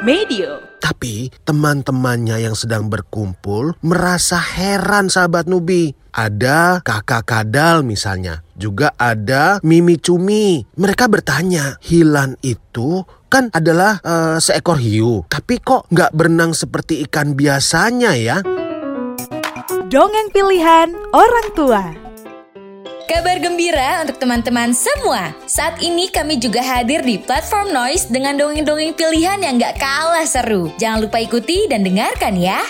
Medio. Tapi teman-temannya yang sedang berkumpul merasa heran sahabat Nubi. Ada kakak kadal misalnya. Juga ada Mimi Cumi. Mereka bertanya, Hilan itu kan adalah uh, seekor hiu. Tapi kok nggak berenang seperti ikan biasanya ya? Dongeng pilihan orang tua. Kabar gembira untuk teman-teman semua. Saat ini kami juga hadir di platform Noise dengan dongeng-dongeng pilihan yang gak kalah seru. Jangan lupa ikuti dan dengarkan ya.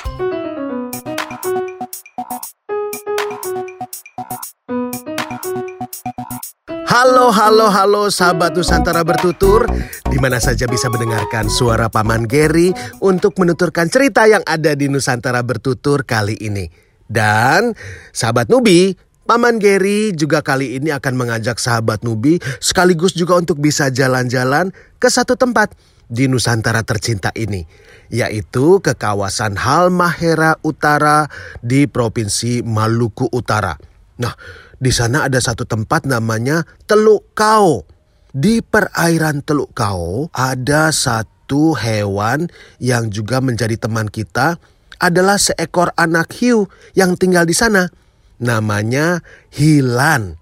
Halo, halo, halo sahabat Nusantara bertutur di mana saja bisa mendengarkan suara Paman Gary untuk menuturkan cerita yang ada di Nusantara bertutur kali ini. Dan sahabat Nubi, Paman Gary juga kali ini akan mengajak sahabat Nubi sekaligus juga untuk bisa jalan-jalan ke satu tempat di Nusantara tercinta ini, yaitu ke kawasan Halmahera Utara di Provinsi Maluku Utara. Nah, di sana ada satu tempat namanya Teluk Kau. Di perairan Teluk Kau ada satu hewan yang juga menjadi teman kita adalah seekor anak hiu yang tinggal di sana namanya Hilan.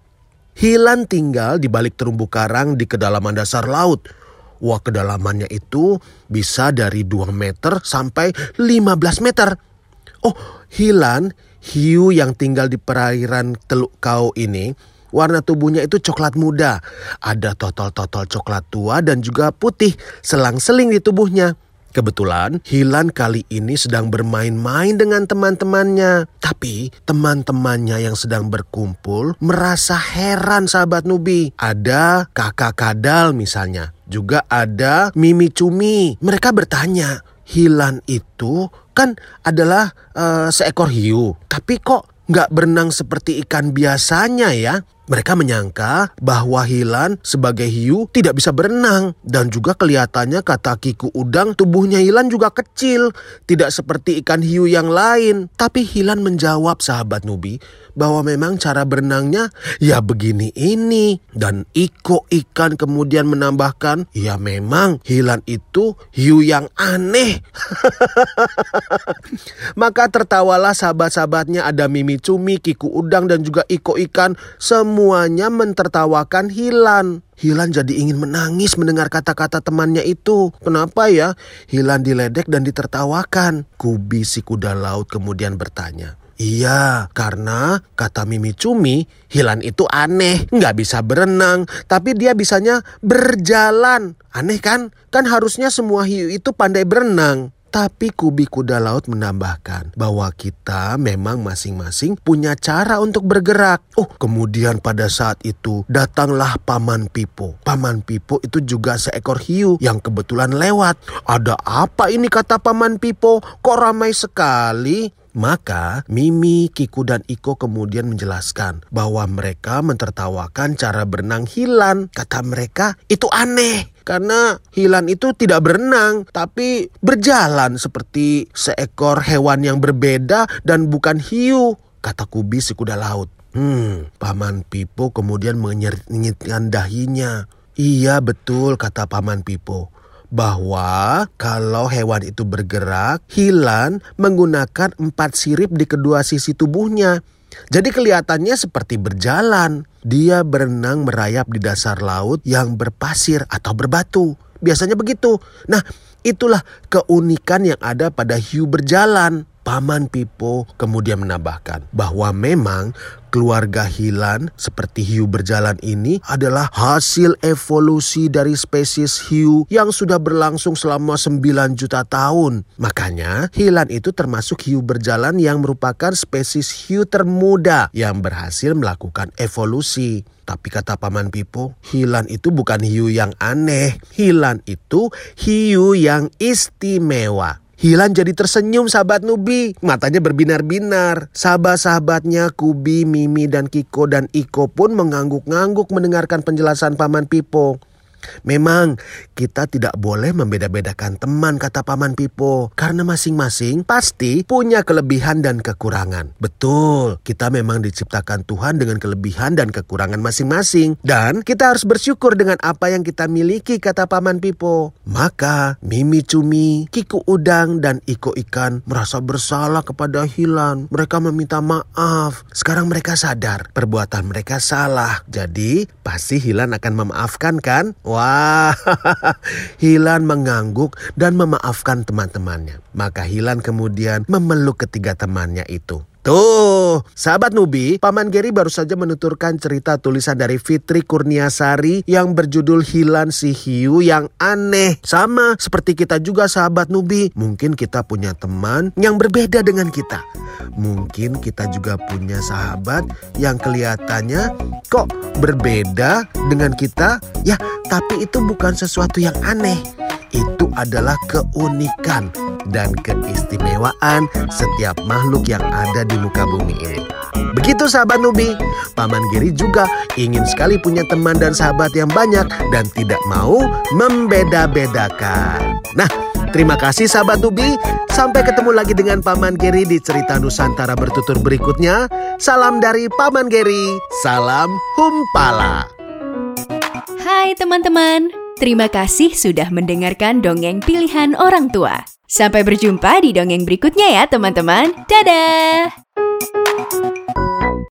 Hilan tinggal di balik terumbu karang di kedalaman dasar laut. Wah kedalamannya itu bisa dari 2 meter sampai 15 meter. Oh Hilan, hiu yang tinggal di perairan Teluk Kau ini, warna tubuhnya itu coklat muda. Ada totol-totol coklat tua dan juga putih selang-seling di tubuhnya. Kebetulan Hilan kali ini sedang bermain-main dengan teman-temannya. Tapi teman-temannya yang sedang berkumpul merasa heran sahabat Nubi. Ada kakak kadal misalnya. Juga ada Mimi Cumi. Mereka bertanya, Hilan itu kan adalah uh, seekor hiu. Tapi kok nggak berenang seperti ikan biasanya ya? Mereka menyangka bahwa Hilan sebagai hiu tidak bisa berenang dan juga kelihatannya kata Kiku Udang tubuhnya Hilan juga kecil, tidak seperti ikan hiu yang lain. Tapi Hilan menjawab sahabat Nubi bahwa memang cara berenangnya ya begini ini dan Iko ikan kemudian menambahkan ya memang Hilan itu hiu yang aneh. Maka tertawalah sahabat-sahabatnya ada Mimi Cumi, Kiku Udang dan juga Iko ikan semua semuanya mentertawakan Hilan. Hilan jadi ingin menangis mendengar kata-kata temannya itu. Kenapa ya? Hilan diledek dan ditertawakan. Kubi si kuda laut kemudian bertanya. Iya, karena kata Mimi Cumi, Hilan itu aneh, nggak bisa berenang, tapi dia bisanya berjalan. Aneh kan? Kan harusnya semua hiu itu pandai berenang. Tapi Kubi Kuda Laut menambahkan bahwa kita memang masing-masing punya cara untuk bergerak. Oh, kemudian pada saat itu datanglah Paman Pipo. Paman Pipo itu juga seekor hiu yang kebetulan lewat. Ada apa ini kata Paman Pipo? Kok ramai sekali? Maka Mimi, Kiku, dan Iko kemudian menjelaskan bahwa mereka mentertawakan cara berenang Hilan. Kata mereka itu aneh karena Hilan itu tidak berenang tapi berjalan seperti seekor hewan yang berbeda dan bukan hiu. Kata Kubi si kuda laut. Hmm, Paman Pipo kemudian menyengitkan dahinya. Iya betul kata Paman Pipo bahwa kalau hewan itu bergerak, Hilan menggunakan empat sirip di kedua sisi tubuhnya. Jadi kelihatannya seperti berjalan. Dia berenang merayap di dasar laut yang berpasir atau berbatu. Biasanya begitu. Nah, itulah keunikan yang ada pada hiu berjalan. Paman Pipo kemudian menambahkan bahwa memang keluarga Hilan seperti hiu berjalan ini adalah hasil evolusi dari spesies hiu yang sudah berlangsung selama 9 juta tahun. Makanya Hilan itu termasuk hiu berjalan yang merupakan spesies hiu termuda yang berhasil melakukan evolusi. Tapi kata Paman Pipo, Hilan itu bukan hiu yang aneh. Hilan itu hiu yang istimewa. Hilan jadi tersenyum sahabat Nubi. Matanya berbinar-binar. Sahabat-sahabatnya Kubi, Mimi, dan Kiko dan Iko pun mengangguk-ngangguk mendengarkan penjelasan Paman Pipo. Memang kita tidak boleh membeda-bedakan teman kata Paman Pipo karena masing-masing pasti punya kelebihan dan kekurangan. Betul, kita memang diciptakan Tuhan dengan kelebihan dan kekurangan masing-masing dan kita harus bersyukur dengan apa yang kita miliki kata Paman Pipo. Maka Mimi Cumi, Kiku Udang dan Iko Ikan merasa bersalah kepada Hilan. Mereka meminta maaf. Sekarang mereka sadar perbuatan mereka salah. Jadi pasti Hilan akan memaafkan kan? Wah, Hilan mengangguk dan memaafkan teman-temannya. Maka Hilan kemudian memeluk ketiga temannya itu. Tuh, sahabat Nubi, Paman Geri baru saja menuturkan cerita tulisan dari Fitri Kurniasari yang berjudul Hilan si Hiu yang aneh. Sama seperti kita juga sahabat Nubi, mungkin kita punya teman yang berbeda dengan kita. Mungkin kita juga punya sahabat yang kelihatannya kok berbeda dengan kita. Ya, tapi itu bukan sesuatu yang aneh. Itu adalah keunikan dan keistimewaan setiap makhluk yang ada di muka bumi ini. Begitu sahabat Nubi, Paman Giri juga ingin sekali punya teman dan sahabat yang banyak dan tidak mau membeda-bedakan. Nah, terima kasih sahabat Nubi. Sampai ketemu lagi dengan Paman Giri di cerita Nusantara bertutur berikutnya. Salam dari Paman Giri, salam Humpala. Hai teman-teman, terima kasih sudah mendengarkan dongeng pilihan orang tua. Sampai berjumpa di dongeng berikutnya ya teman-teman. Dadah!